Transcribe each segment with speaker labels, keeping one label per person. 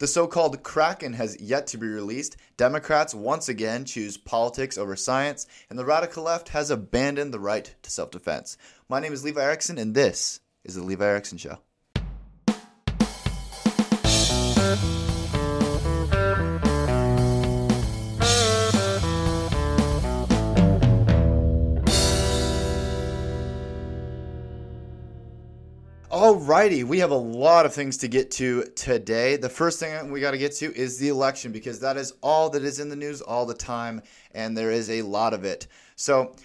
Speaker 1: The so called Kraken has yet to be released. Democrats once again choose politics over science, and the radical left has abandoned the right to self defense. My name is Levi Erickson, and this is The Levi Erickson Show. Alrighty, we have a lot of things to get to today. The first thing we got to get to is the election because that is all that is in the news all the time, and there is a lot of it. So,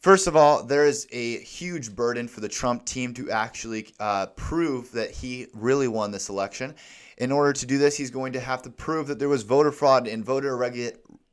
Speaker 1: first of all, there is a huge burden for the Trump team to actually uh, prove that he really won this election. In order to do this, he's going to have to prove that there was voter fraud and voter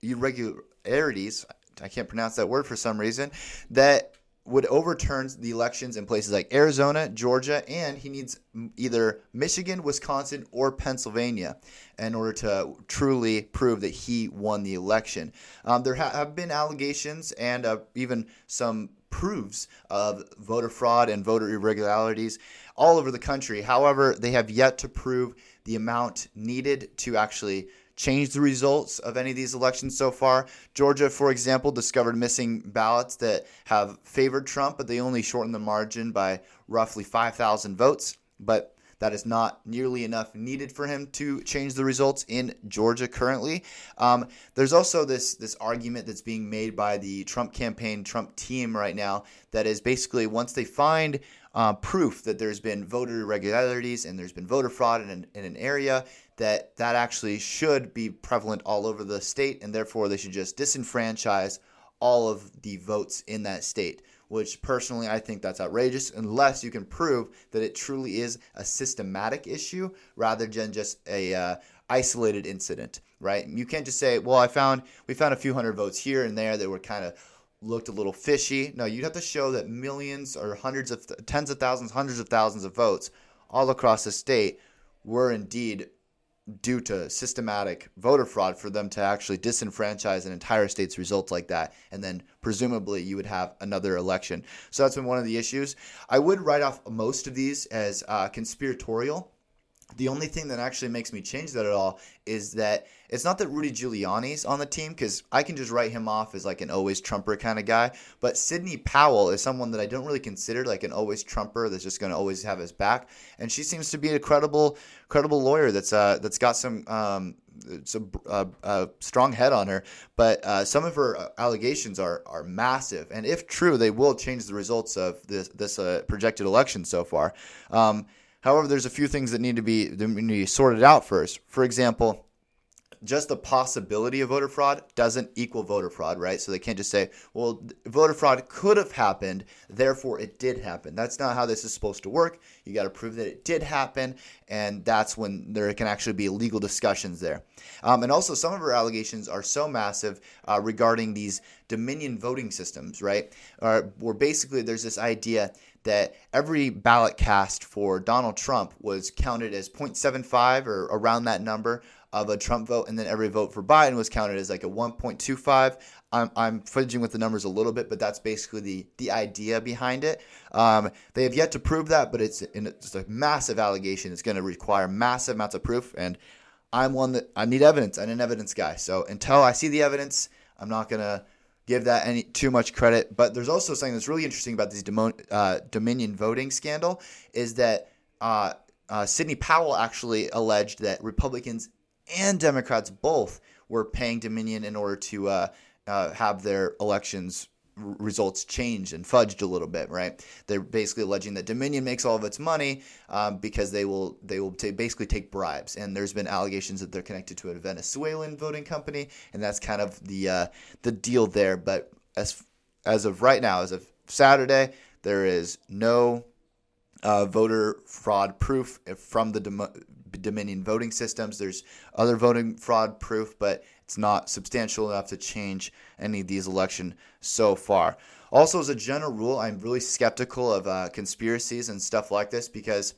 Speaker 1: irregularities. I can't pronounce that word for some reason. That would overturn the elections in places like Arizona, Georgia, and he needs either Michigan, Wisconsin, or Pennsylvania in order to truly prove that he won the election. Um, there ha- have been allegations and uh, even some proofs of voter fraud and voter irregularities all over the country. However, they have yet to prove the amount needed to actually change the results of any of these elections so far. Georgia, for example, discovered missing ballots that have favored Trump, but they only shortened the margin by roughly 5,000 votes. But that is not nearly enough needed for him to change the results in Georgia currently. Um, there's also this this argument that's being made by the Trump campaign, Trump team right now, that is basically once they find uh, proof that there's been voter irregularities and there's been voter fraud in an, in an area, that that actually should be prevalent all over the state, and therefore they should just disenfranchise all of the votes in that state. Which personally I think that's outrageous, unless you can prove that it truly is a systematic issue rather than just a uh, isolated incident, right? You can't just say, "Well, I found we found a few hundred votes here and there that were kind of looked a little fishy." No, you'd have to show that millions or hundreds of tens of thousands, hundreds of thousands of votes all across the state were indeed due to systematic voter fraud for them to actually disenfranchise an entire state's results like that and then presumably you would have another election. So that's been one of the issues. I would write off most of these as uh, conspiratorial the only thing that actually makes me change that at all is that it's not that Rudy Giuliani's on the team because I can just write him off as like an always Trumper kind of guy. But Sidney Powell is someone that I don't really consider like an always Trumper that's just going to always have his back. And she seems to be a credible, credible lawyer that's uh, that's got some um, some uh, uh, strong head on her. But uh, some of her uh, allegations are are massive, and if true, they will change the results of this this uh, projected election so far. Um, However, there's a few things that need to be, need to be sorted out first. For example, just the possibility of voter fraud doesn't equal voter fraud, right? So they can't just say, well, voter fraud could have happened, therefore it did happen. That's not how this is supposed to work. You got to prove that it did happen, and that's when there can actually be legal discussions there. Um, and also, some of our allegations are so massive uh, regarding these Dominion voting systems, right? Uh, where basically there's this idea that every ballot cast for Donald Trump was counted as 0.75 or around that number of a Trump vote, and then every vote for Biden was counted as like a 1.25. I'm, I'm fudging with the numbers a little bit, but that's basically the, the idea behind it. Um, they have yet to prove that, but it's, it's a massive allegation. It's going to require massive amounts of proof, and I'm one that I need evidence. I'm an evidence guy. So until I see the evidence, I'm not going to give that any too much credit. But there's also something that's really interesting about this Demo, uh, Dominion voting scandal is that uh, uh, Sidney Powell actually alleged that Republicans and Democrats both were paying Dominion in order to uh, uh, have their elections results changed and fudged a little bit, right? They're basically alleging that Dominion makes all of its money um, because they will they will t- basically take bribes, and there's been allegations that they're connected to a Venezuelan voting company, and that's kind of the uh, the deal there. But as as of right now, as of Saturday, there is no uh, voter fraud proof from the Dominion voting systems. There's other voting fraud proof, but it's not substantial enough to change any of these election so far. Also, as a general rule, I'm really skeptical of uh, conspiracies and stuff like this because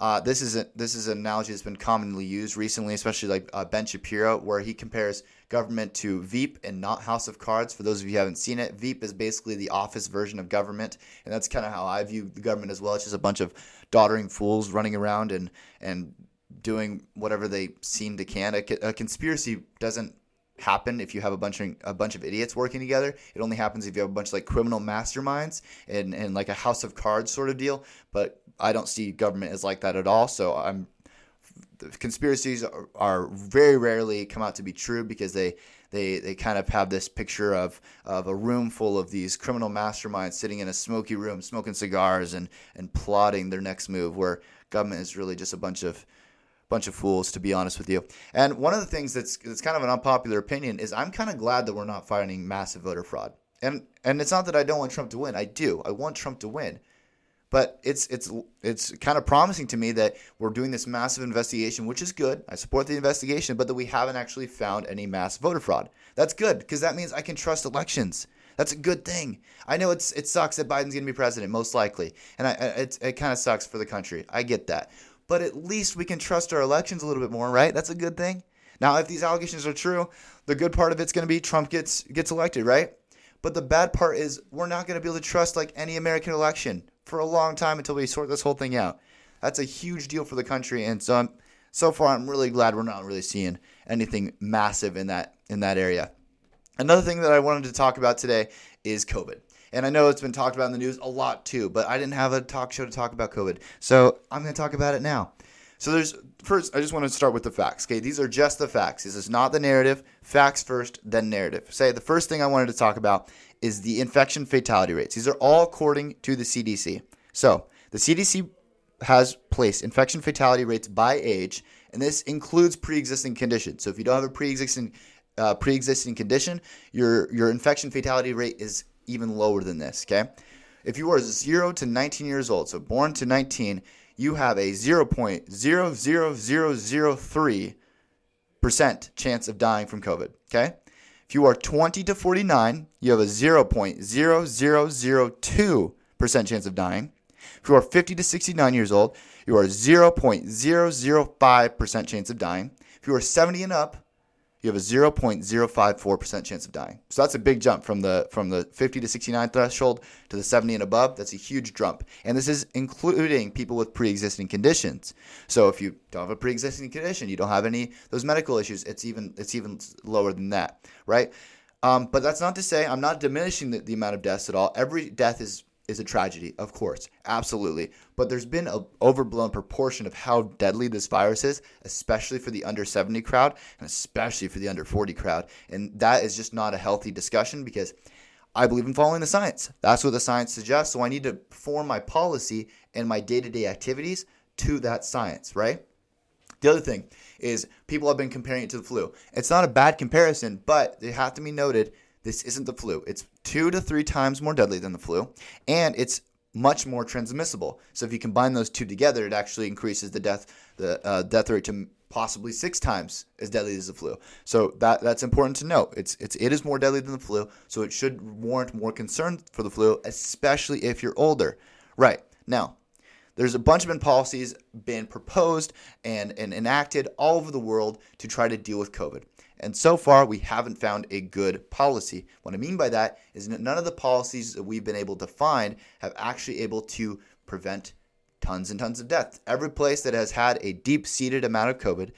Speaker 1: uh, this is a, this is an analogy that's been commonly used recently, especially like uh, Ben Shapiro, where he compares government to Veep and not House of Cards. For those of you who haven't seen it, Veep is basically the office version of government, and that's kind of how I view the government as well. It's just a bunch of doddering fools running around and and doing whatever they seem to can. A, a conspiracy doesn't happen if you have a bunch of a bunch of idiots working together. It only happens if you have a bunch of like criminal masterminds and and like a house of cards sort of deal. But I don't see government as like that at all. So I'm conspiracies are, are, very rarely come out to be true because they they they kind of have this picture of of a room full of these criminal masterminds sitting in a smoky room smoking cigars and and plotting their next move where government is really just a bunch of bunch of fools to be honest with you. And one of the things that's that's kind of an unpopular opinion is I'm kind of glad that we're not fighting massive voter fraud. And and it's not that I don't want Trump to win. I do. I want Trump to win. But it's it's it's kind of promising to me that we're doing this massive investigation, which is good. I support the investigation, but that we haven't actually found any mass voter fraud. That's good because that means I can trust elections. That's a good thing. I know it's it sucks that Biden's going to be president, most likely, and I, it it kind of sucks for the country. I get that, but at least we can trust our elections a little bit more, right? That's a good thing. Now, if these allegations are true, the good part of it's going to be Trump gets gets elected, right? But the bad part is we're not going to be able to trust like any American election for a long time until we sort this whole thing out. That's a huge deal for the country, and so I'm, so far I'm really glad we're not really seeing anything massive in that in that area. Another thing that I wanted to talk about today is COVID. And I know it's been talked about in the news a lot too, but I didn't have a talk show to talk about COVID. So I'm going to talk about it now. So there's first I just want to start with the facts. Okay, these are just the facts. This is not the narrative. Facts first, then narrative. Say the first thing I wanted to talk about is the infection fatality rates. These are all according to the CDC. So the CDC has placed infection fatality rates by age, and this includes pre-existing conditions. So if you don't have a pre-existing uh, pre-existing condition, your your infection fatality rate is even lower than this. Okay, if you are zero to 19 years old, so born to 19, you have a 0.00003 percent chance of dying from COVID. Okay, if you are 20 to 49, you have a 0.0002% chance of dying. If you are 50 to 69 years old, you are 0.005% chance of dying. If you are 70 and up, you have a 0.054% chance of dying. So that's a big jump from the from the 50 to 69 threshold to the 70 and above. That's a huge jump. And this is including people with pre-existing conditions. So if you don't have a pre-existing condition, you don't have any those medical issues, it's even it's even lower than that, right? Um, but that's not to say I'm not diminishing the, the amount of deaths at all. Every death is is a tragedy, of course, absolutely. But there's been an overblown proportion of how deadly this virus is, especially for the under 70 crowd and especially for the under 40 crowd. And that is just not a healthy discussion because I believe in following the science. That's what the science suggests. So I need to form my policy and my day to day activities to that science, right? The other thing is people have been comparing it to the flu. It's not a bad comparison, but it has to be noted this isn't the flu. It's two to three times more deadly than the flu, and it's much more transmissible. So if you combine those two together, it actually increases the death the uh, death rate to possibly six times as deadly as the flu. So that that's important to note. It's it's it is more deadly than the flu, so it should warrant more concern for the flu, especially if you're older. Right now, there's a bunch of policies been proposed and, and enacted all over the world to try to deal with COVID. And so far, we haven't found a good policy. What I mean by that is none of the policies that we've been able to find have actually able to prevent tons and tons of deaths. Every place that has had a deep-seated amount of COVID,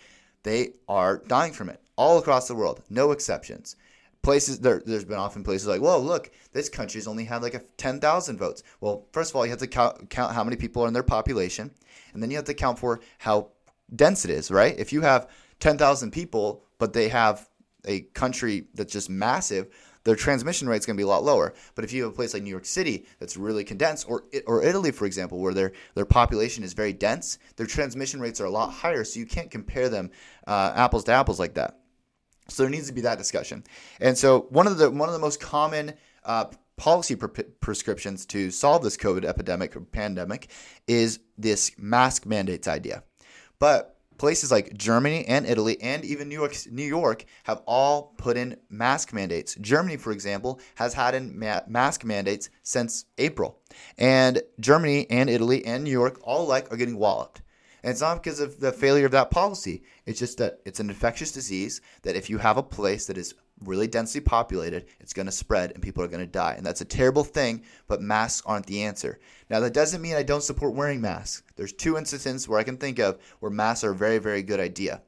Speaker 1: they are dying from it all across the world, no exceptions. Places there, there's been often places like, well, look, this country's only had like a 10,000 votes. Well, first of all, you have to count, count how many people are in their population, and then you have to count for how dense it is, right? If you have 10,000 people, but they have a country that's just massive, their transmission rate is going to be a lot lower. But if you have a place like New York City that's really condensed, or or Italy, for example, where their their population is very dense, their transmission rates are a lot higher. So you can't compare them uh, apples to apples like that. So there needs to be that discussion. And so one of the one of the most common uh, policy pre- prescriptions to solve this COVID epidemic or pandemic is this mask mandates idea. But places like Germany and Italy and even New York, New York have all put in mask mandates. Germany, for example, has had in ma- mask mandates since April. And Germany and Italy and New York all like are getting walloped. And it's not because of the failure of that policy. It's just that it's an infectious disease that if you have a place that is really densely populated, it's going to spread and people are going to die. And that's a terrible thing, but masks aren't the answer. Now, that doesn't mean I don't support wearing masks. There's two instances where I can think of where masks are a very, very good idea.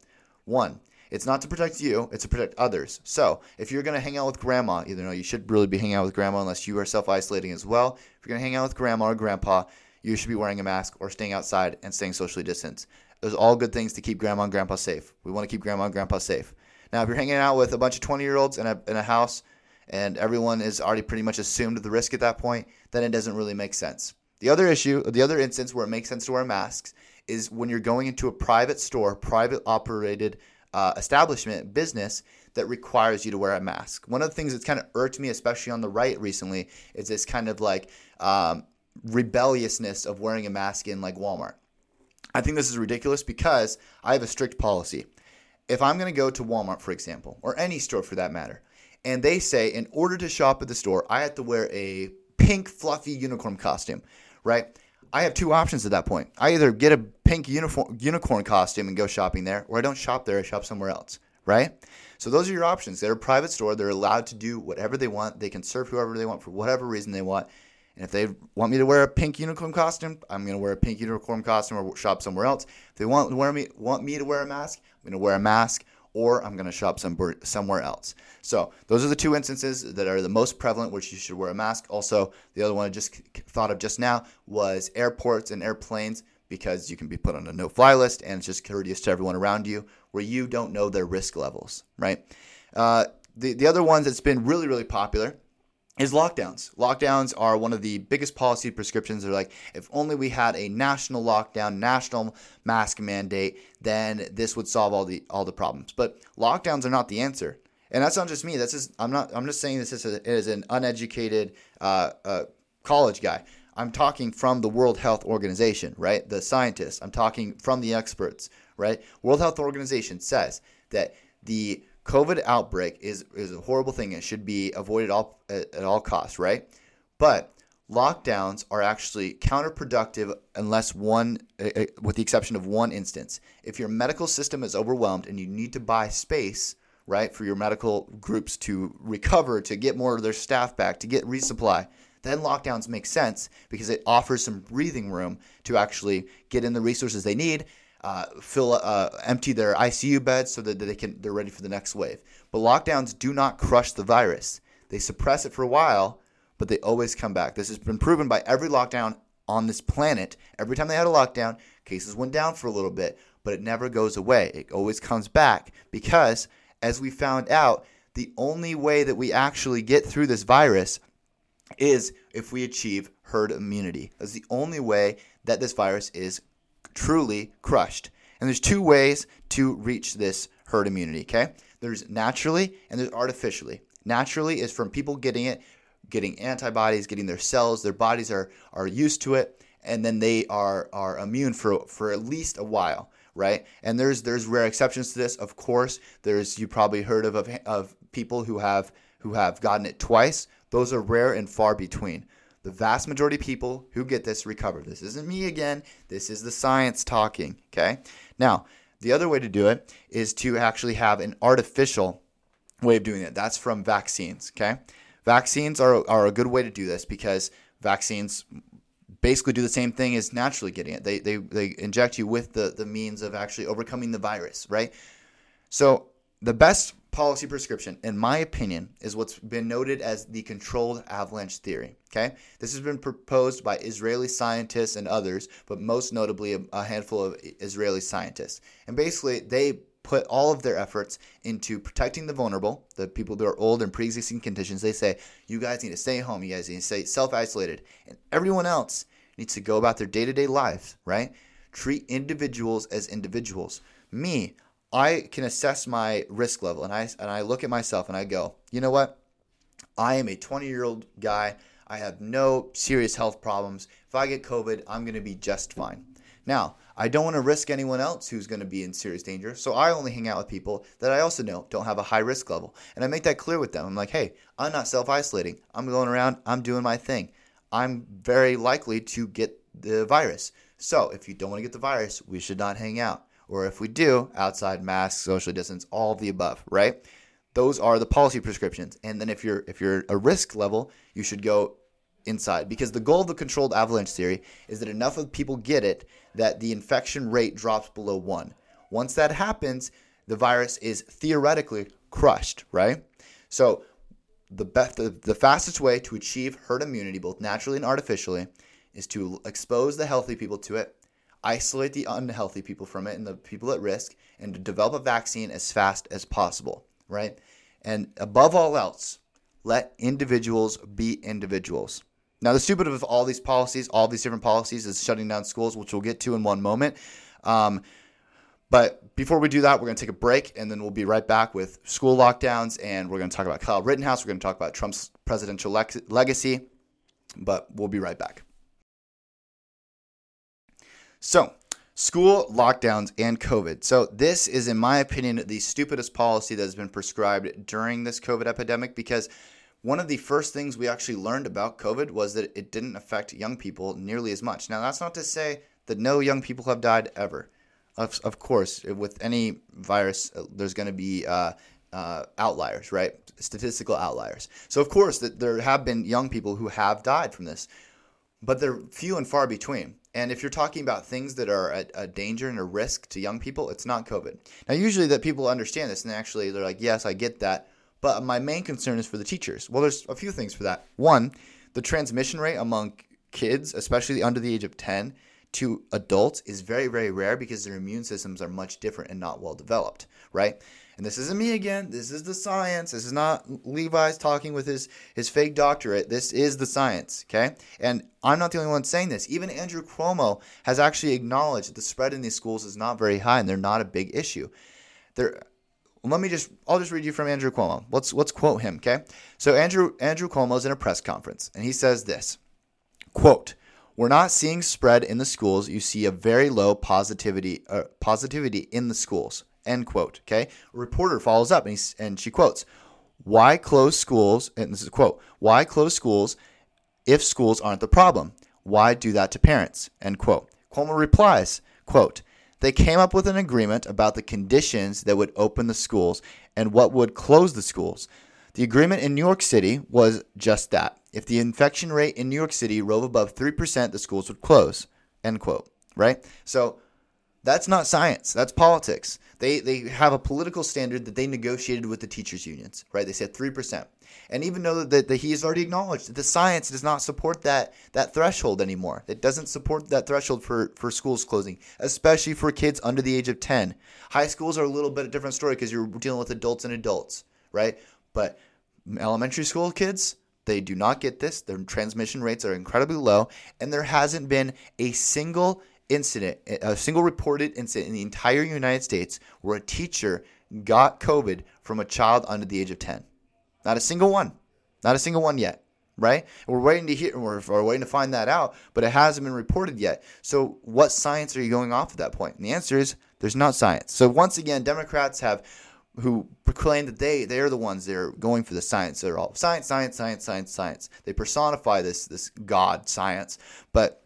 Speaker 1: One, it's not to protect you, it's to protect others. So, if you're going to hang out with grandma, though you should really be hanging out with grandma unless you are self isolating as well, if you're going to hang out with grandma or grandpa, you should be wearing a mask or staying outside and staying socially distanced. Those are all good things to keep grandma and grandpa safe. We want to keep grandma and grandpa safe. Now, if you're hanging out with a bunch of 20 year olds in a, in a house and everyone is already pretty much assumed the risk at that point, then it doesn't really make sense. The other issue, the other instance where it makes sense to wear masks is when you're going into a private store, private operated uh, establishment, business that requires you to wear a mask. One of the things that's kind of irked me, especially on the right recently, is this kind of like um, rebelliousness of wearing a mask in like Walmart. I think this is ridiculous because I have a strict policy. If I'm going to go to Walmart, for example, or any store for that matter, and they say in order to shop at the store, I have to wear a pink fluffy unicorn costume, right? I have two options at that point. I either get a pink uniform, unicorn costume and go shopping there, or I don't shop there, I shop somewhere else, right? So those are your options. They're a private store. They're allowed to do whatever they want. They can serve whoever they want for whatever reason they want. And if they want me to wear a pink unicorn costume, I'm going to wear a pink unicorn costume or shop somewhere else. If they want wear me want me to wear a mask, I'm going to wear a mask or I'm going to shop somewhere somewhere else. So those are the two instances that are the most prevalent, which you should wear a mask. Also, the other one I just thought of just now was airports and airplanes because you can be put on a no-fly list and it's just courteous to everyone around you where you don't know their risk levels, right? Uh, the the other ones that's been really really popular is lockdowns. Lockdowns are one of the biggest policy prescriptions. They're like, if only we had a national lockdown, national mask mandate, then this would solve all the all the problems. But lockdowns are not the answer, and that's not just me. That's just I'm not. I'm just saying this as, an uneducated uh, uh, college guy. I'm talking from the World Health Organization, right? The scientists. I'm talking from the experts, right? World Health Organization says that the COVID outbreak is, is a horrible thing. It should be avoided all, at, at all costs, right? But lockdowns are actually counterproductive unless one, uh, uh, with the exception of one instance. If your medical system is overwhelmed and you need to buy space, right, for your medical groups to recover, to get more of their staff back, to get resupply, then lockdowns make sense because it offers some breathing room to actually get in the resources they need uh, fill uh, empty their ICU beds so that they can they're ready for the next wave. But lockdowns do not crush the virus. They suppress it for a while, but they always come back. This has been proven by every lockdown on this planet. Every time they had a lockdown, cases went down for a little bit, but it never goes away. It always comes back because as we found out, the only way that we actually get through this virus is if we achieve herd immunity. That's the only way that this virus is truly crushed. And there's two ways to reach this herd immunity, okay? There's naturally and there's artificially. Naturally is from people getting it, getting antibodies, getting their cells, their bodies are are used to it, and then they are are immune for for at least a while, right? And there's there's rare exceptions to this, of course. There's you probably heard of of, of people who have who have gotten it twice. Those are rare and far between. The vast majority of people who get this recover. This isn't me again. This is the science talking. Okay. Now, the other way to do it is to actually have an artificial way of doing it. That's from vaccines. Okay. Vaccines are, are a good way to do this because vaccines basically do the same thing as naturally getting it. They, they, they inject you with the, the means of actually overcoming the virus, right? So the best policy prescription, in my opinion, is what's been noted as the controlled avalanche theory. Okay, this has been proposed by Israeli scientists and others, but most notably a, a handful of Israeli scientists. And basically, they put all of their efforts into protecting the vulnerable, the people that are old and pre-existing conditions. They say, you guys need to stay home. You guys need to stay self-isolated, and everyone else needs to go about their day-to-day lives. Right? Treat individuals as individuals. Me, I can assess my risk level and I and I look at myself and I go, you know what? I am a 20 year old guy. I have no serious health problems. If I get COVID, I'm going to be just fine. Now, I don't want to risk anyone else who's going to be in serious danger, so I only hang out with people that I also know don't have a high risk level. And I make that clear with them. I'm like, hey, I'm not self isolating. I'm going around, I'm doing my thing. I'm very likely to get the virus. So if you don't want to get the virus, we should not hang out. Or if we do, outside mask, social distance, all of the above, right? Those are the policy prescriptions. And then if you're if you're a risk level, you should go inside because the goal of the controlled avalanche theory is that enough of people get it that the infection rate drops below 1. Once that happens, the virus is theoretically crushed, right? So the best the, the fastest way to achieve herd immunity both naturally and artificially is to expose the healthy people to it, isolate the unhealthy people from it and the people at risk and to develop a vaccine as fast as possible, right? And above all else, let individuals be individuals. Now, the stupid of all these policies, all these different policies, is shutting down schools, which we'll get to in one moment. Um, but before we do that, we're going to take a break, and then we'll be right back with school lockdowns, and we're going to talk about Kyle Rittenhouse. We're going to talk about Trump's presidential le- legacy, but we'll be right back. So, school lockdowns and COVID. So, this is, in my opinion, the stupidest policy that has been prescribed during this COVID epidemic because one of the first things we actually learned about COVID was that it didn't affect young people nearly as much. Now, that's not to say that no young people have died ever. Of, of course, with any virus, uh, there's going to be uh, uh, outliers, right? Statistical outliers. So, of course, that there have been young people who have died from this, but they're few and far between. And if you're talking about things that are a, a, danger and a risk to young people, it's not COVID. Now, usually that people understand this and actually they're like, yes, I get that. But my main concern is for the teachers. Well, there's a few things for that. One, the transmission rate among kids, especially under the age of 10 to adults, is very, very rare because their immune systems are much different and not well developed, right? And this isn't me again. This is the science. This is not Levi's talking with his, his fake doctorate. This is the science, okay? And I'm not the only one saying this. Even Andrew Cuomo has actually acknowledged that the spread in these schools is not very high and they're not a big issue. There, let me just I'll just read you from Andrew Cuomo. Let's let's quote him, okay? So Andrew Andrew Cuomo's in a press conference and he says this. Quote, we're not seeing spread in the schools. You see a very low positivity uh, positivity in the schools. End quote. Okay. A reporter follows up and, and she quotes, "Why close schools?" And this is a quote. Why close schools if schools aren't the problem? Why do that to parents? End quote. Cuomo replies, "Quote: they came up with an agreement about the conditions that would open the schools and what would close the schools. The agreement in New York City was just that. If the infection rate in New York City rose above 3%, the schools would close. End quote. Right? So that's not science. That's politics. They, they have a political standard that they negotiated with the teachers' unions, right? They said 3%. And even though that, he has already acknowledged that the science does not support that that threshold anymore. It doesn't support that threshold for, for schools closing, especially for kids under the age of 10. High schools are a little bit a different story because you're dealing with adults and adults, right? But elementary school kids, they do not get this. Their transmission rates are incredibly low, and there hasn't been a single incident, a single reported incident in the entire United States where a teacher got COVID from a child under the age of 10. Not a single one. Not a single one yet. Right? We're waiting to hear, we're, we're waiting to find that out, but it hasn't been reported yet. So, what science are you going off at that point? And the answer is there's not science. So, once again, Democrats have who proclaim that they they are the ones that are going for the science. They're all science, science, science, science, science. They personify this this God science, but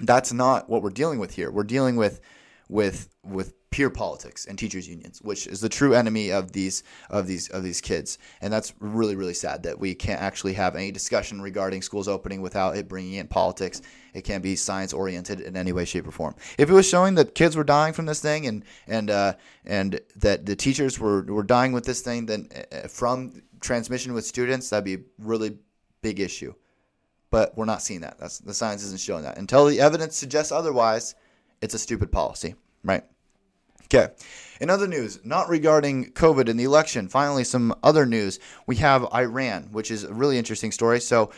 Speaker 1: that's not what we're dealing with here. We're dealing with with with pure politics and teachers unions, which is the true enemy of these of these of these kids. And that's really really sad that we can't actually have any discussion regarding schools opening without it bringing in politics. It can't be science oriented in any way, shape, or form. If it was showing that kids were dying from this thing and and uh, and that the teachers were were dying with this thing, then uh, from transmission with students, that'd be a really big issue. But we're not seeing that. That's the science isn't showing that. Until the evidence suggests otherwise, it's a stupid policy, right? Okay. In other news, not regarding COVID and the election, finally, some other news. We have Iran, which is a really interesting story. So,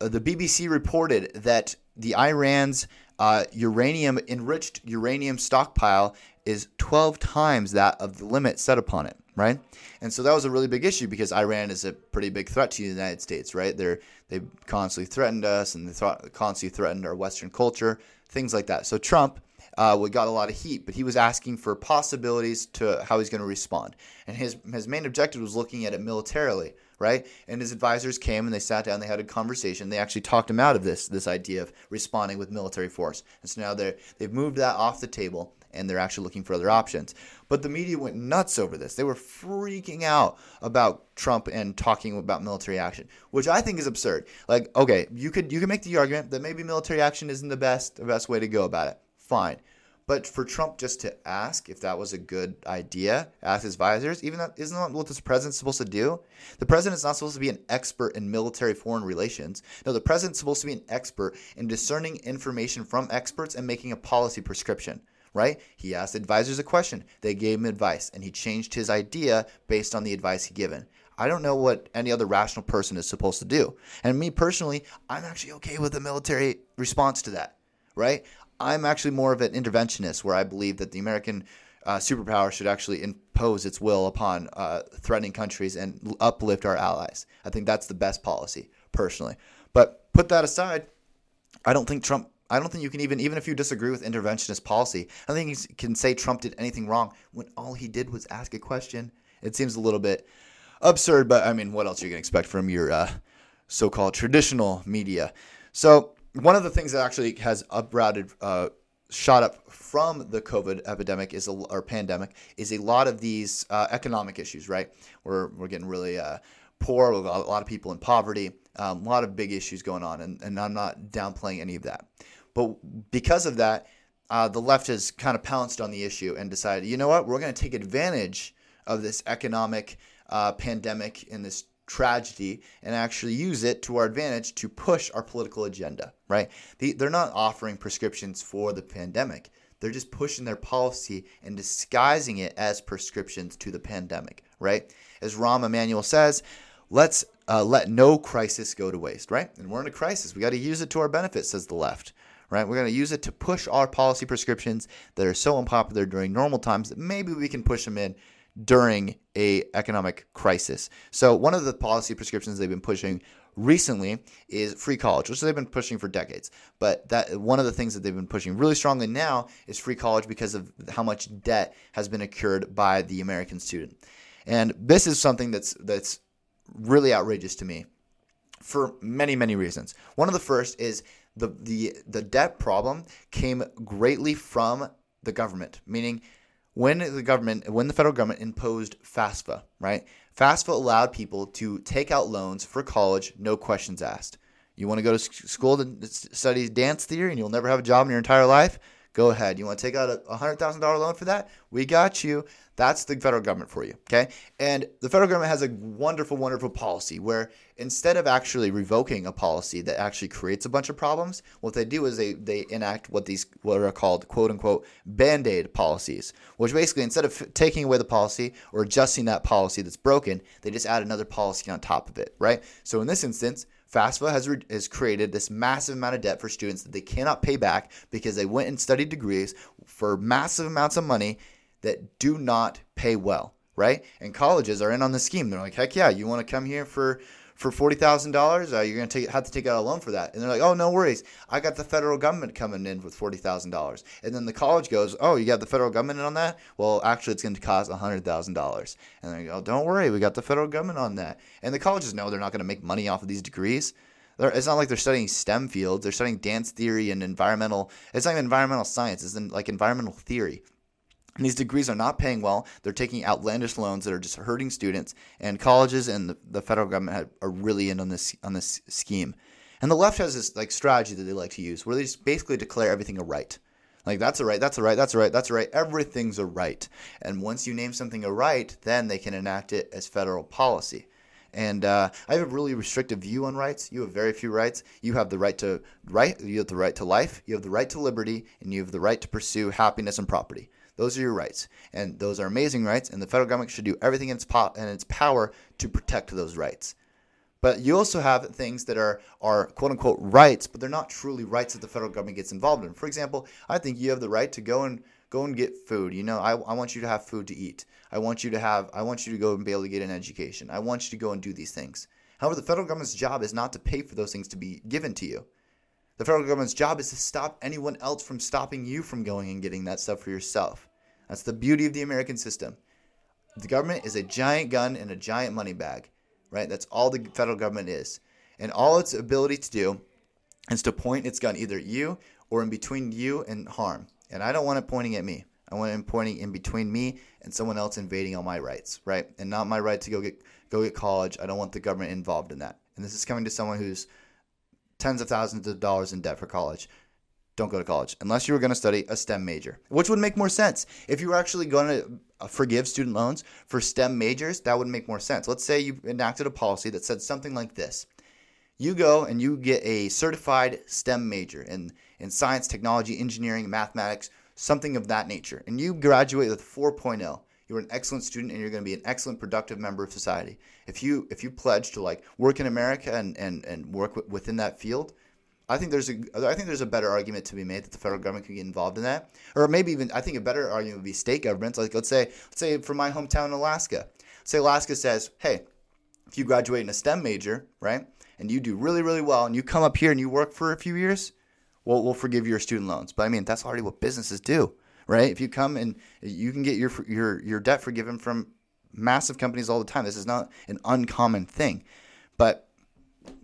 Speaker 1: uh, the BBC reported that the Iran's uh, uranium enriched uranium stockpile is 12 times that of the limit set upon it, right? And so that was a really big issue because Iran is a pretty big threat to the United States, right? They're they constantly threatened us and they th- constantly threatened our Western culture, things like that. So Trump uh, we got a lot of heat, but he was asking for possibilities to how he's going to respond. And his his main objective was looking at it militarily, right? And his advisors came and they sat down, they had a conversation. They actually talked him out of this this idea of responding with military force. And so now they they've moved that off the table and they're actually looking for other options. But the media went nuts over this. They were freaking out about Trump and talking about military action, which I think is absurd. Like, okay, you could you could make the argument that maybe military action isn't the best the best way to go about it. Fine. But for Trump just to ask if that was a good idea, ask his advisors, even that isn't that what this president's supposed to do? The president's not supposed to be an expert in military foreign relations. No, the president's supposed to be an expert in discerning information from experts and making a policy prescription right? He asked advisors a question. They gave him advice, and he changed his idea based on the advice he given. I don't know what any other rational person is supposed to do. And me personally, I'm actually okay with the military response to that, right? I'm actually more of an interventionist where I believe that the American uh, superpower should actually impose its will upon uh, threatening countries and uplift our allies. I think that's the best policy, personally. But put that aside, I don't think Trump. I don't think you can even, even if you disagree with interventionist policy, I don't think you can say Trump did anything wrong when all he did was ask a question. It seems a little bit absurd, but I mean, what else are you going to expect from your uh, so called traditional media? So one of the things that actually has uprouted, uh, shot up from the COVID epidemic is a, or pandemic is a lot of these uh, economic issues. Right, we're we're getting really uh, poor, a lot of people in poverty, um, a lot of big issues going on, and, and I'm not downplaying any of that. But because of that, uh, the left has kind of pounced on the issue and decided, you know what, we're going to take advantage of this economic uh, pandemic and this tragedy and actually use it to our advantage to push our political agenda, right? they're not offering prescriptions for the pandemic. They're just pushing their policy and disguising it as prescriptions to the pandemic, right? As Rahm Emanuel says, let's uh, let no crisis go to waste, right? And we're in a crisis. We got to use it to our benefit, says the left, right? We're going to use it to push our policy prescriptions that are so unpopular during normal times that maybe we can push them in during a economic crisis. So one of the policy prescriptions they've been pushing recently is free college, which they've been pushing for decades. But that one of the things that they've been pushing really strongly now is free college because of how much debt has been incurred by the American student. And this is something that's that's really outrageous to me for many many reasons. One of the first is the the the debt problem came greatly from the government, meaning when the government, when the federal government imposed FAFSA, right? FAFSA allowed people to take out loans for college, no questions asked. You want to go to school to study dance theory and you'll never have a job in your entire life? Go ahead. You want to take out a $100,000 loan for that? We got you. That's the federal government for you. Okay. And the federal government has a wonderful, wonderful policy where instead of actually revoking a policy that actually creates a bunch of problems, what they do is they, they enact what these what are called quote unquote band aid policies, which basically instead of taking away the policy or adjusting that policy that's broken, they just add another policy on top of it. Right. So in this instance, FAFSA has, re- has created this massive amount of debt for students that they cannot pay back because they went and studied degrees for massive amounts of money that do not pay well, right? And colleges are in on the scheme. They're like, heck yeah, you want to come here for for forty thousand dollars? Uh, you're gonna have to take out a loan for that. And they're like, oh, no worries. I got the federal government coming in with forty thousand dollars. And then the college goes, oh, you got the federal government on that? Well, actually, it's going to cost hundred thousand dollars. And they go, don't worry, we got the federal government on that. And the colleges know they're not to make money off of these degrees. They're, it's not like they're studying STEM fields. They're studying dance theory and environmental. It's not even environmental science. It's in, like environmental theory. And these degrees are not paying well. They're taking outlandish loans that are just hurting students. And colleges and the, the federal government are really in on this on this scheme. And the left has this like strategy that they like to use, where they just basically declare everything a right. Like that's a right, that's a right, that's a right, that's a right. Everything's a right. And once you name something a right, then they can enact it as federal policy. And uh, I have a really restrictive view on rights. You have very few rights. You have the right to right. You have the right to life. You have the right to liberty, and you have the right to pursue happiness and property. Those are your rights, and those are amazing rights. And the federal government should do everything in its, po- in its power to protect those rights. But you also have things that are, are quote unquote rights, but they're not truly rights that the federal government gets involved in. For example, I think you have the right to go and go and get food. You know, I, I want you to have food to eat. I want you to have I want you to go and be able to get an education. I want you to go and do these things. However, the federal government's job is not to pay for those things to be given to you. The federal government's job is to stop anyone else from stopping you from going and getting that stuff for yourself. That's the beauty of the American system. The government is a giant gun and a giant money bag, right? That's all the federal government is. And all its ability to do is to point its gun either at you or in between you and harm. And I don't want it pointing at me. I want it pointing in between me and someone else invading all my rights, right? And not my right to go get go get college. I don't want the government involved in that. And this is coming to someone who's tens of thousands of dollars in debt for college. Don't go to college unless you were going to study a STEM major, which would make more sense. If you were actually going to uh, forgive student loans for STEM majors, that would make more sense. Let's say you enacted a policy that said something like this you go and you get a certified STEM major in, in science, technology, engineering, mathematics, something of that nature, and you graduate with 4.0. You're an excellent student and you're going to be an excellent productive member of society. If you if you pledge to like work in America and and, and work w- within that field, I think there's a I think there's a better argument to be made that the federal government can get involved in that, or maybe even I think a better argument would be state governments. Like let's say let's say for my hometown in Alaska, say Alaska says, hey, if you graduate in a STEM major, right, and you do really really well, and you come up here and you work for a few years, we'll we'll forgive your student loans. But I mean that's already what businesses do, right? If you come and you can get your your your debt forgiven from massive companies all the time. This is not an uncommon thing, but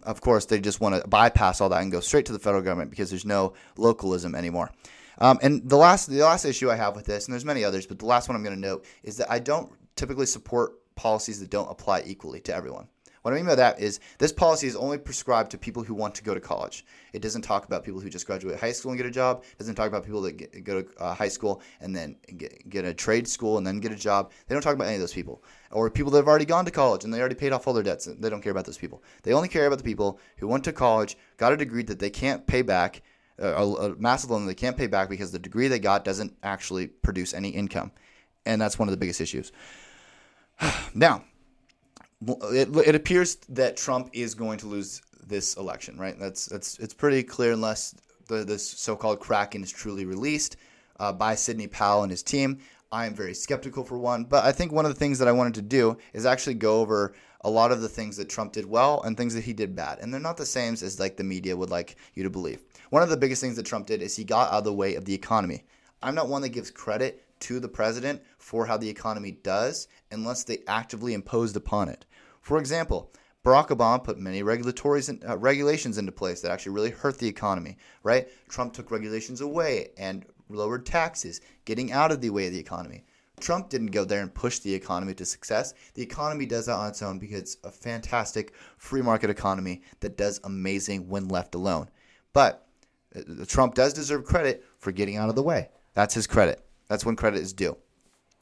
Speaker 1: of course, they just want to bypass all that and go straight to the federal government because there's no localism anymore. Um, and the last the last issue I have with this, and there's many others, but the last one I'm going to note is that I don't typically support policies that don't apply equally to everyone. What I mean by that is this policy is only prescribed to people who want to go to college. It doesn't talk about people who just graduate high school and get a job. It doesn't talk about people that get, go to uh, high school and then get, get a trade school and then get a job. They don't talk about any of those people. Or people that have already gone to college and they already paid off all their debts. They don't care about those people. They only care about the people who went to college, got a degree that they can't pay back, uh, a, a massive loan that they can't pay back because the degree they got doesn't actually produce any income. And that's one of the biggest issues. now, it, it appears that Trump is going to lose this election, right? That's that's it's pretty clear unless the, this so-called Kraken is truly released uh, by Sidney Powell and his team. I am very skeptical for one, but I think one of the things that I wanted to do is actually go over a lot of the things that Trump did well and things that he did bad, and they're not the same as like the media would like you to believe. One of the biggest things that Trump did is he got out of the way of the economy. I'm not one that gives credit to the president for how the economy does unless they actively imposed upon it. For example, Barack Obama put many regulatory uh, regulations into place that actually really hurt the economy, right? Trump took regulations away and lowered taxes, getting out of the way of the economy. Trump didn't go there and push the economy to success. The economy does that on its own because it's a fantastic free market economy that does amazing when left alone. But uh, Trump does deserve credit for getting out of the way. That's his credit. That's when credit is due.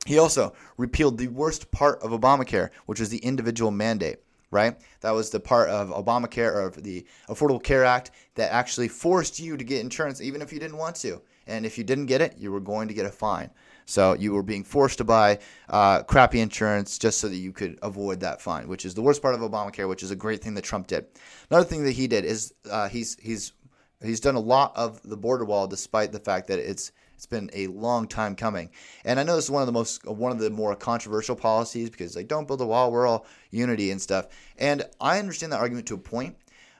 Speaker 1: He also repealed the worst part of Obamacare, which was the individual mandate, right? That was the part of Obamacare or the Affordable Care Act that actually forced you to get insurance even if you didn't want to. And if you didn't get it, you were going to get a fine. So you were being forced to buy uh, crappy insurance just so that you could avoid that fine, which is the worst part of Obamacare, which is a great thing that Trump did. Another thing that he did is uh, he's he's he's done a lot of the border wall, despite the fact that it's it's been a long time coming, and I know this is one of the most one of the more controversial policies because like don't build a wall, we're all unity and stuff. And I understand that argument to a point,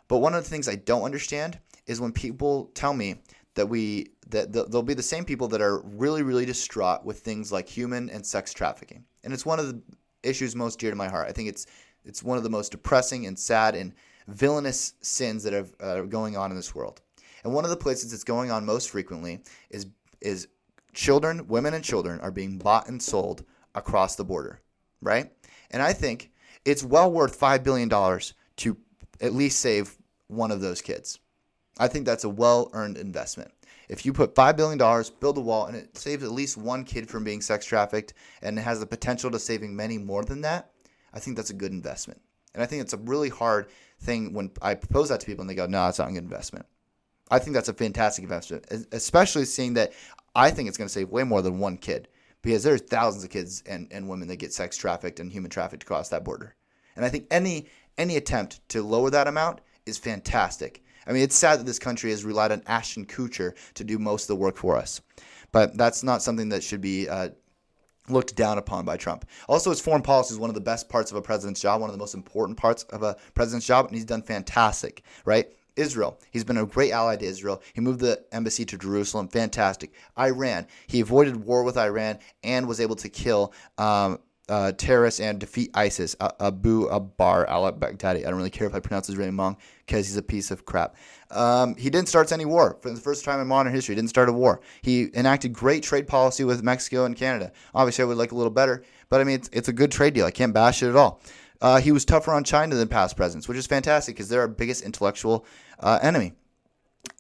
Speaker 1: but one of the things I don't understand is when people tell me that we that they'll be the same people that are really really distraught with things like human and sex trafficking, and it's one of the issues most dear to my heart. I think it's it's one of the most depressing and sad and villainous sins that are, uh, going on in this world. And one of the places it's going on most frequently is is children, women and children are being bought and sold across the border, right? And I think it's well worth $5 billion to at least save one of those kids. I think that's a well earned investment. If you put $5 billion, build a wall, and it saves at least one kid from being sex trafficked and it has the potential to saving many more than that, I think that's a good investment. And I think it's a really hard thing when I propose that to people and they go, no, it's not a good investment. I think that's a fantastic investment, especially seeing that I think it's going to save way more than one kid because there's thousands of kids and, and women that get sex trafficked and human trafficked across that border. And I think any any attempt to lower that amount is fantastic. I mean, it's sad that this country has relied on Ashton Kutcher to do most of the work for us, but that's not something that should be uh, looked down upon by Trump. Also, his foreign policy is one of the best parts of a president's job, one of the most important parts of a president's job, and he's done fantastic, right? Israel. He's been a great ally to Israel. He moved the embassy to Jerusalem. Fantastic. Iran. He avoided war with Iran and was able to kill um, uh, terrorists and defeat ISIS. Uh, Abu Abar al Baghdadi. I don't really care if I pronounce his name wrong because he's a piece of crap. Um, he didn't start any war for the first time in modern history. He didn't start a war. He enacted great trade policy with Mexico and Canada. Obviously, I would like a little better, but I mean, it's, it's a good trade deal. I can't bash it at all. Uh, he was tougher on China than past presidents, which is fantastic because they're our biggest intellectual uh, enemy.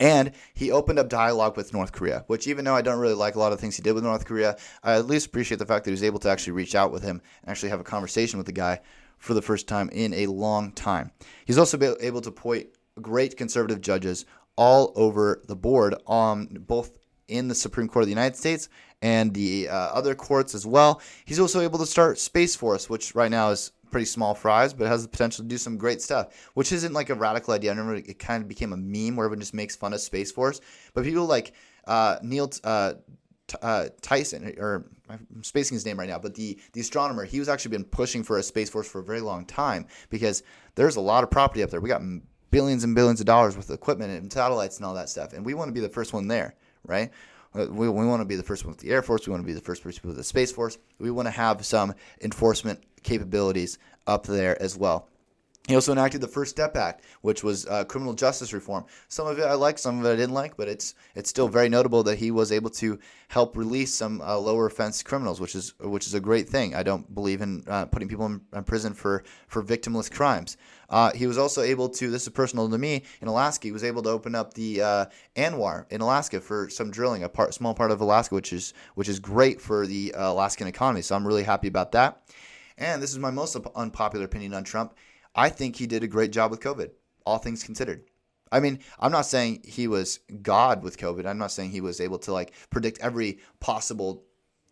Speaker 1: And he opened up dialogue with North Korea, which even though I don't really like a lot of things he did with North Korea, I at least appreciate the fact that he was able to actually reach out with him and actually have a conversation with the guy for the first time in a long time. He's also been able to appoint great conservative judges all over the board, on both in the Supreme Court of the United States and the uh, other courts as well. He's also able to start Space Force, which right now is pretty small fries, but has the potential to do some great stuff, which isn't like a radical idea. I remember it kind of became a meme where everyone just makes fun of Space Force. But people like uh, Neil uh, uh, Tyson, or I'm spacing his name right now, but the, the astronomer, he was actually been pushing for a Space Force for a very long time because there's a lot of property up there. We got billions and billions of dollars with equipment and satellites and all that stuff, and we want to be the first one there, right? Uh, we, we want to be the first one with the Air Force. We want to be the first person with the Space Force. We want to have some enforcement capabilities up there as well. He also enacted the First Step Act, which was uh, criminal justice reform. Some of it I like, some of it I didn't like, but it's it's still very notable that he was able to help release some uh, lower offense criminals, which is which is a great thing. I don't believe in uh, putting people in, in, prison for for victimless crimes. Uh, he was also able to. This is personal to me. In Alaska, he was able to open up the uh, ANWR in Alaska for some drilling, a part, small part of Alaska, which is which is great for the uh, Alaskan economy. So I'm really happy about that. And this is my most unpopular opinion on Trump. I think he did a great job with COVID, all things considered. I mean, I'm not saying he was God with COVID. I'm not saying he was able to like predict every possible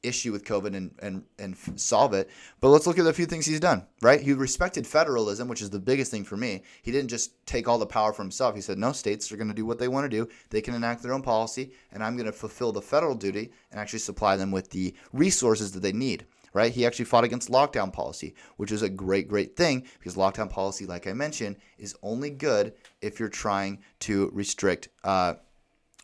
Speaker 1: issue with COVID and, and, and solve it. But let's look at a few things he's done, right? He respected federalism, which is the biggest thing for me. He didn't just take all the power for himself. He said, no, states are going to do what they want to do. They can enact their own policy, and I'm going to fulfill the federal duty and actually supply them with the resources that they need right? He actually fought against lockdown policy, which is a great, great thing because lockdown policy, like I mentioned, is only good if you're trying to restrict, uh,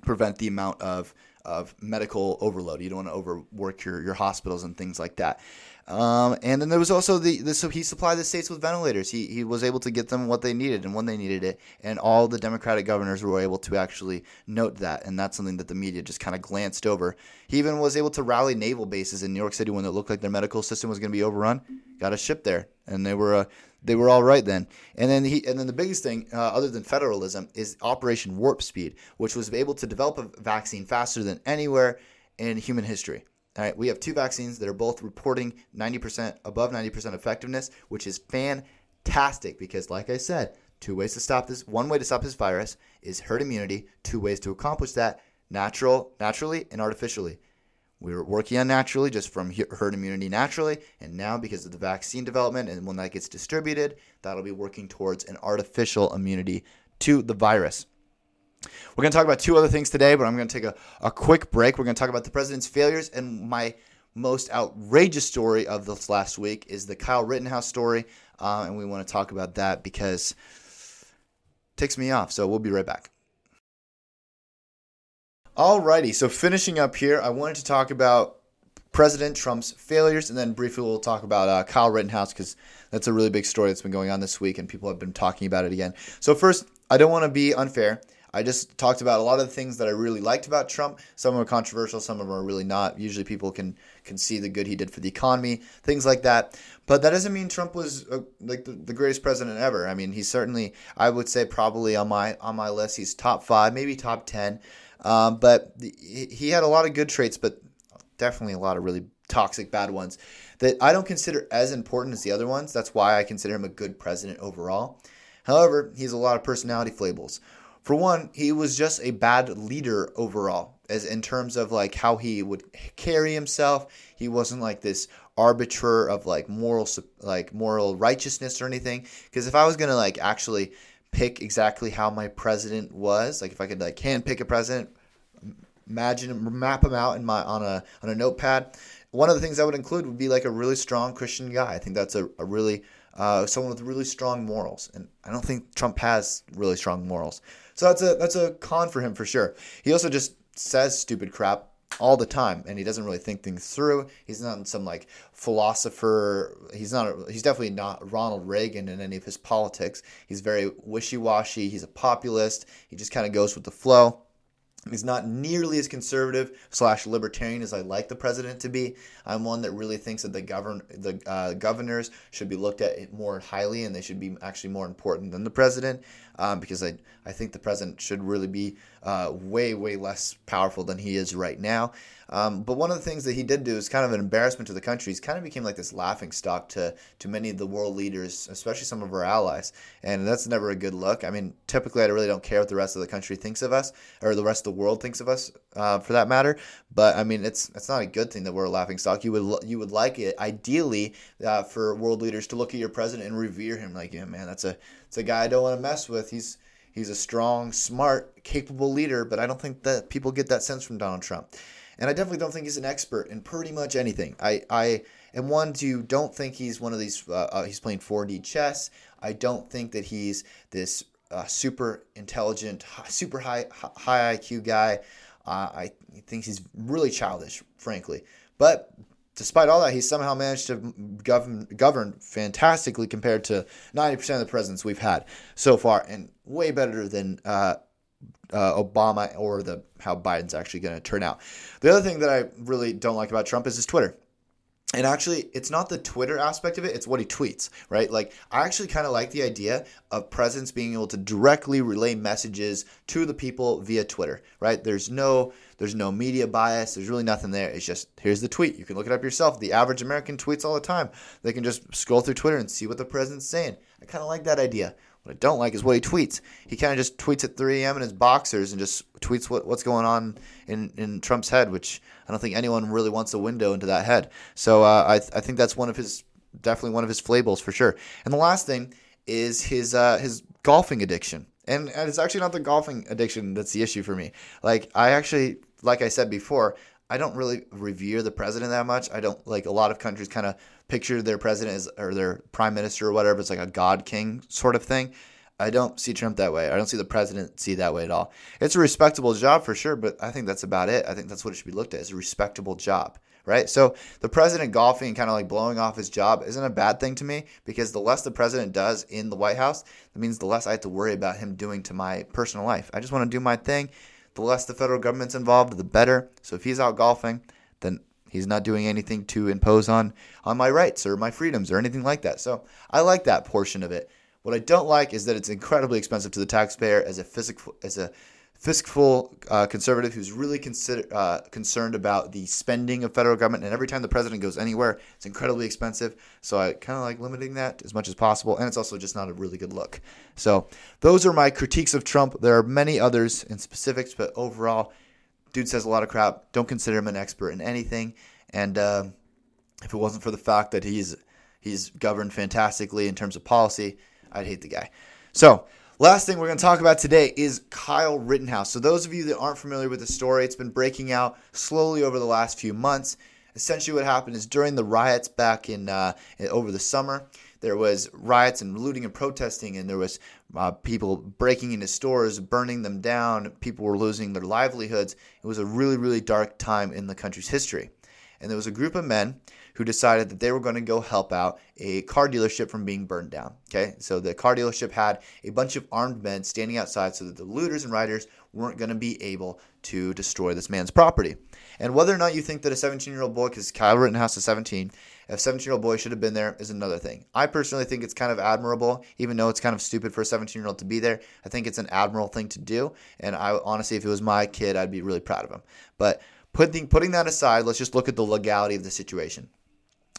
Speaker 1: prevent the amount of of medical overload. You don't want to overwork your, your hospitals and things like that. Um, and then there was also the, the, so he supplied the states with ventilators. He he was able to get them what they needed and when they needed it. And all the Democratic governors were able to actually note that. And that's something that the media just kind of glanced over. He even was able to rally naval bases in New York City when it looked like their medical system was going to be overrun. Got a ship there, and they were uh, they were all right then. And then he and then the biggest thing, uh, other than federalism, is Operation Warp Speed, which was able to develop a vaccine faster than anywhere in human history. All right, we have two vaccines that are both reporting 90% above 90% effectiveness, which is fantastic because, like I said, two ways to stop this. One way to stop this virus is herd immunity. Two ways to accomplish that: natural, naturally, and artificially. We were working on naturally, just from herd immunity naturally, and now because of the vaccine development and when that gets distributed, that'll be working towards an artificial immunity to the virus. We're going to talk about two other things today, but I'm going to take a, a quick break. We're going to talk about the president's failures and my most outrageous story of this last week is the Kyle Rittenhouse story, uh, and we want to talk about that because it ticks me off. So we'll be right back. Alrighty, so finishing up here, I wanted to talk about President Trump's failures, and then briefly we'll talk about uh, Kyle Rittenhouse because that's a really big story that's been going on this week, and people have been talking about it again. So first, I don't want to be unfair. I just talked about a lot of the things that I really liked about Trump. Some of them are controversial, some of them are really not. Usually, people can can see the good he did for the economy, things like that. But that doesn't mean Trump was uh, like the, the greatest president ever. I mean, he's certainly, I would say, probably on my on my list. He's top five, maybe top ten. Um, but the, he had a lot of good traits, but definitely a lot of really toxic bad ones that I don't consider as important as the other ones. That's why I consider him a good president overall. However, he has a lot of personality foibles. For one, he was just a bad leader overall, as in terms of like how he would carry himself. He wasn't like this arbiter of like moral like moral righteousness or anything. Because if I was gonna like actually pick exactly how my president was, like if I could like hand pick a president, imagine map him out in my on a on a notepad. One of the things I would include would be like a really strong Christian guy. I think that's a, a really uh, someone with really strong morals, and I don't think Trump has really strong morals. So that's a that's a con for him for sure. He also just says stupid crap all the time and he doesn't really think things through. He's not some like philosopher. He's not a, he's definitely not ronald reagan in any of his politics. He's very wishy-washy. He's a populist. He just kind of goes with the flow He's not nearly as conservative slash libertarian as I like the president to be. I'm one that really thinks that the govern the uh, governors should be looked at more highly and they should be actually more important than the president um, because I I think the president should really be uh, way way less powerful than he is right now. Um, but one of the things that he did do is kind of an embarrassment to the country. He's kind of became like this laughing stock to to many of the world leaders, especially some of our allies, and that's never a good look. I mean, typically I really don't care what the rest of the country thinks of us or the rest of the world thinks of us, uh, for that matter. But I mean, it's it's not a good thing that we're a laughing stock. You would you would like it ideally uh, for world leaders to look at your president and revere him like, yeah, man, that's a it's a guy I don't want to mess with. He's he's a strong, smart, capable leader, but I don't think that people get that sense from Donald Trump. And I definitely don't think he's an expert in pretty much anything. I, I am one to don't think he's one of these, uh, uh, he's playing 4D chess. I don't think that he's this uh, super intelligent, super high, high IQ guy. Uh, I think he's really childish, frankly. But despite all that, he's somehow managed to govern, govern fantastically compared to 90% of the presidents we've had so far, and way better than uh, uh, Obama or the how Biden's actually going to turn out. The other thing that I really don't like about Trump is his Twitter. And actually, it's not the Twitter aspect of it, it's what he tweets, right? Like, I actually kind of like the idea of presidents being able to directly relay messages to the people via Twitter, right? There's no there's no media bias, there's really nothing there. It's just here's the tweet. You can look it up yourself. The average American tweets all the time. They can just scroll through Twitter and see what the president's saying. I kind of like that idea. What I don't like is what he tweets. He kind of just tweets at 3 a.m. in his boxers and just tweets what, what's going on in, in Trump's head, which I don't think anyone really wants a window into that head. So uh, I, I think that's one of his, definitely one of his flables for sure. And the last thing is his, uh, his golfing addiction. And it's actually not the golfing addiction that's the issue for me. Like, I actually, like I said before, I don't really revere the president that much. I don't like a lot of countries kind of picture their president as or their prime minister or whatever. It's like a god king sort of thing. I don't see Trump that way. I don't see the presidency that way at all. It's a respectable job for sure, but I think that's about it. I think that's what it should be looked at as a respectable job, right? So the president golfing and kind of like blowing off his job isn't a bad thing to me because the less the president does in the White House, that means the less I have to worry about him doing to my personal life. I just want to do my thing the less the federal government's involved, the better. So if he's out golfing, he's not doing anything to impose on on my rights or my freedoms or anything like that. So I like that portion of it. What I don't like is that it's incredibly expensive to the taxpayer as a physical as a fiscal uh, conservative who's really consider, uh, concerned about the spending of federal government. And every time the president goes anywhere, it's incredibly expensive. So I kind of like limiting that as much as possible. And it's also just not a really good look. So those are my critiques of Trump. There are many others in specifics, but overall, dude says a lot of crap. Don't consider him an expert in anything. And uh, if it wasn't for the fact that he's he's governed fantastically in terms of policy, I'd hate the guy. So Last thing we're going to talk about today is Kyle Rittenhouse. So, those of you that aren't familiar with the story, it's been breaking out slowly over the last few months. Essentially, what happened is during the riots back in uh, over the summer, there was riots and looting and protesting, and there was uh, people breaking into stores, burning them down. People were losing their livelihoods. It was a really, really dark time in the country's history. And there was a group of men who decided that they were going to go help out a car dealership from being burned down. Okay, so the car dealership had a bunch of armed men standing outside so that the looters and rioters weren't going to be able to destroy this man's property. And whether or not you think that a 17 year old boy, because Kyle Rittenhouse is 17, if 17 year old boy should have been there is another thing. I personally think it's kind of admirable, even though it's kind of stupid for a 17 year old to be there. I think it's an admirable thing to do. And I honestly, if it was my kid, I'd be really proud of him. But putting, putting that aside, let's just look at the legality of the situation.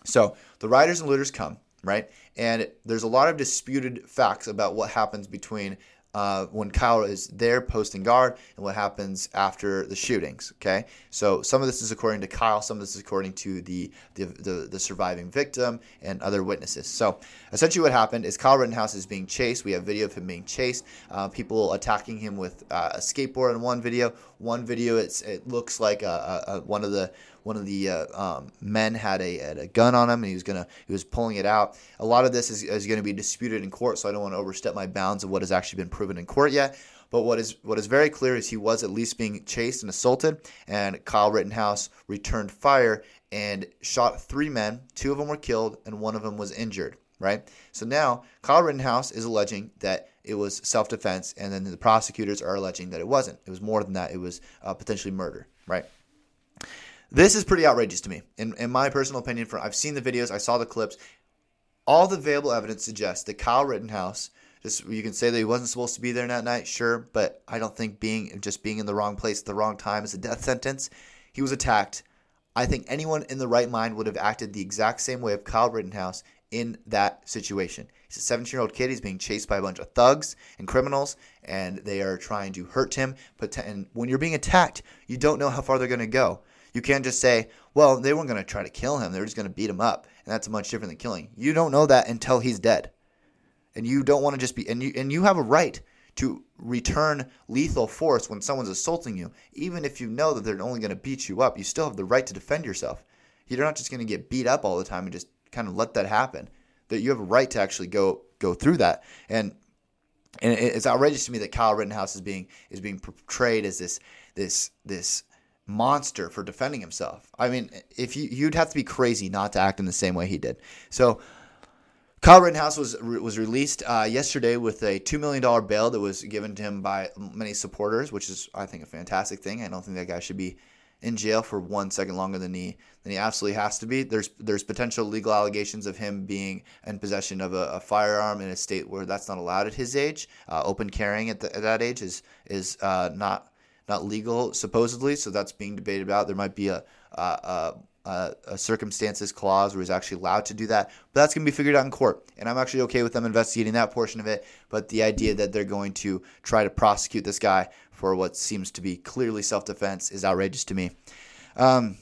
Speaker 1: So the riders and looters come, right? And there's a lot of disputed facts about what happens between uh, when Kyle is there posting guard and what happens after the shootings. Okay, so some of this is according to Kyle, some of this is according to the the, the, the surviving victim and other witnesses. So essentially, what happened is Kyle Rittenhouse is being chased. We have video of him being chased. Uh, people attacking him with uh, a skateboard in one video. One video, it's it looks like a, a, a, one of the one of the uh, um, men had a, had a gun on him and he was gonna he was pulling it out. A lot of this is, is going to be disputed in court, so I don't want to overstep my bounds of what has actually been proven in court yet. But what is what is very clear is he was at least being chased and assaulted, and Kyle Rittenhouse returned fire and shot three men. Two of them were killed, and one of them was injured. Right. So now Kyle Rittenhouse is alleging that it was self-defense, and then the prosecutors are alleging that it wasn't. It was more than that. It was uh, potentially murder. Right. This is pretty outrageous to me, in, in my personal opinion. For I've seen the videos, I saw the clips. All the available evidence suggests that Kyle Rittenhouse just you can say that he wasn't supposed to be there that night, sure, but I don't think being just being in the wrong place at the wrong time is a death sentence. He was attacked. I think anyone in the right mind would have acted the exact same way of Kyle Rittenhouse in that situation. He's a 17 year old kid. He's being chased by a bunch of thugs and criminals, and they are trying to hurt him. But and when you're being attacked, you don't know how far they're going to go. You can't just say, well, they weren't going to try to kill him. They're just going to beat him up. And that's much different than killing. You don't know that until he's dead and you don't want to just be and you and you have a right to return lethal force when someone's assaulting you even if you know that they're only going to beat you up you still have the right to defend yourself you're not just going to get beat up all the time and just kind of let that happen that you have a right to actually go go through that and and it's outrageous to me that Kyle Rittenhouse is being is being portrayed as this this this monster for defending himself. I mean, if you you'd have to be crazy not to act in the same way he did. So Kyle Rittenhouse was was released uh, yesterday with a two million dollar bail that was given to him by many supporters, which is I think a fantastic thing. I don't think that guy should be in jail for one second longer than he than he absolutely has to be. There's there's potential legal allegations of him being in possession of a, a firearm in a state where that's not allowed at his age. Uh, open carrying at, the, at, that age is is uh, not not legal supposedly, so that's being debated about. There might be a, a uh, a circumstances clause where he's actually allowed to do that. But that's going to be figured out in court. And I'm actually okay with them investigating that portion of it. But the idea that they're going to try to prosecute this guy for what seems to be clearly self defense is outrageous to me. Um,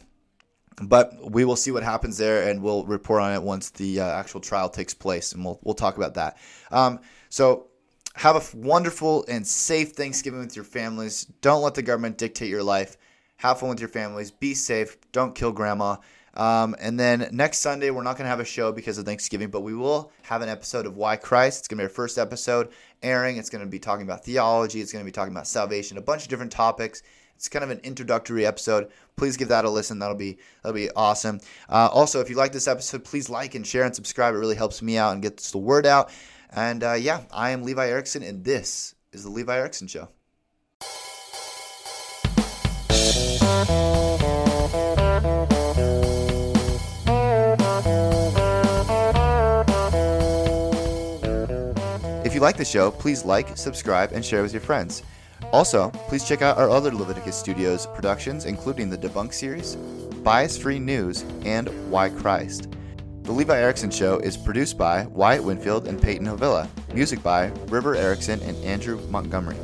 Speaker 1: but we will see what happens there, and we'll report on it once the uh, actual trial takes place, and we'll we'll talk about that. Um, so have a wonderful and safe Thanksgiving with your families. Don't let the government dictate your life. Have fun with your families. Be safe. Don't kill grandma. Um, and then next Sunday, we're not going to have a show because of Thanksgiving, but we will have an episode of Why Christ. It's going to be our first episode airing. It's going to be talking about theology. It's going to be talking about salvation, a bunch of different topics. It's kind of an introductory episode. Please give that a listen. That'll be that'll be awesome. Uh, also, if you like this episode, please like and share and subscribe. It really helps me out and gets the word out. And uh, yeah, I am Levi Erickson, and this is the Levi Erickson Show. If you like the show, please like, subscribe, and share with your friends. Also, please check out our other Leviticus Studios productions, including the Debunk series, Bias Free News, and Why Christ. The Levi Erickson Show is produced by Wyatt Winfield and Peyton Havila, music by River Erickson and Andrew Montgomery.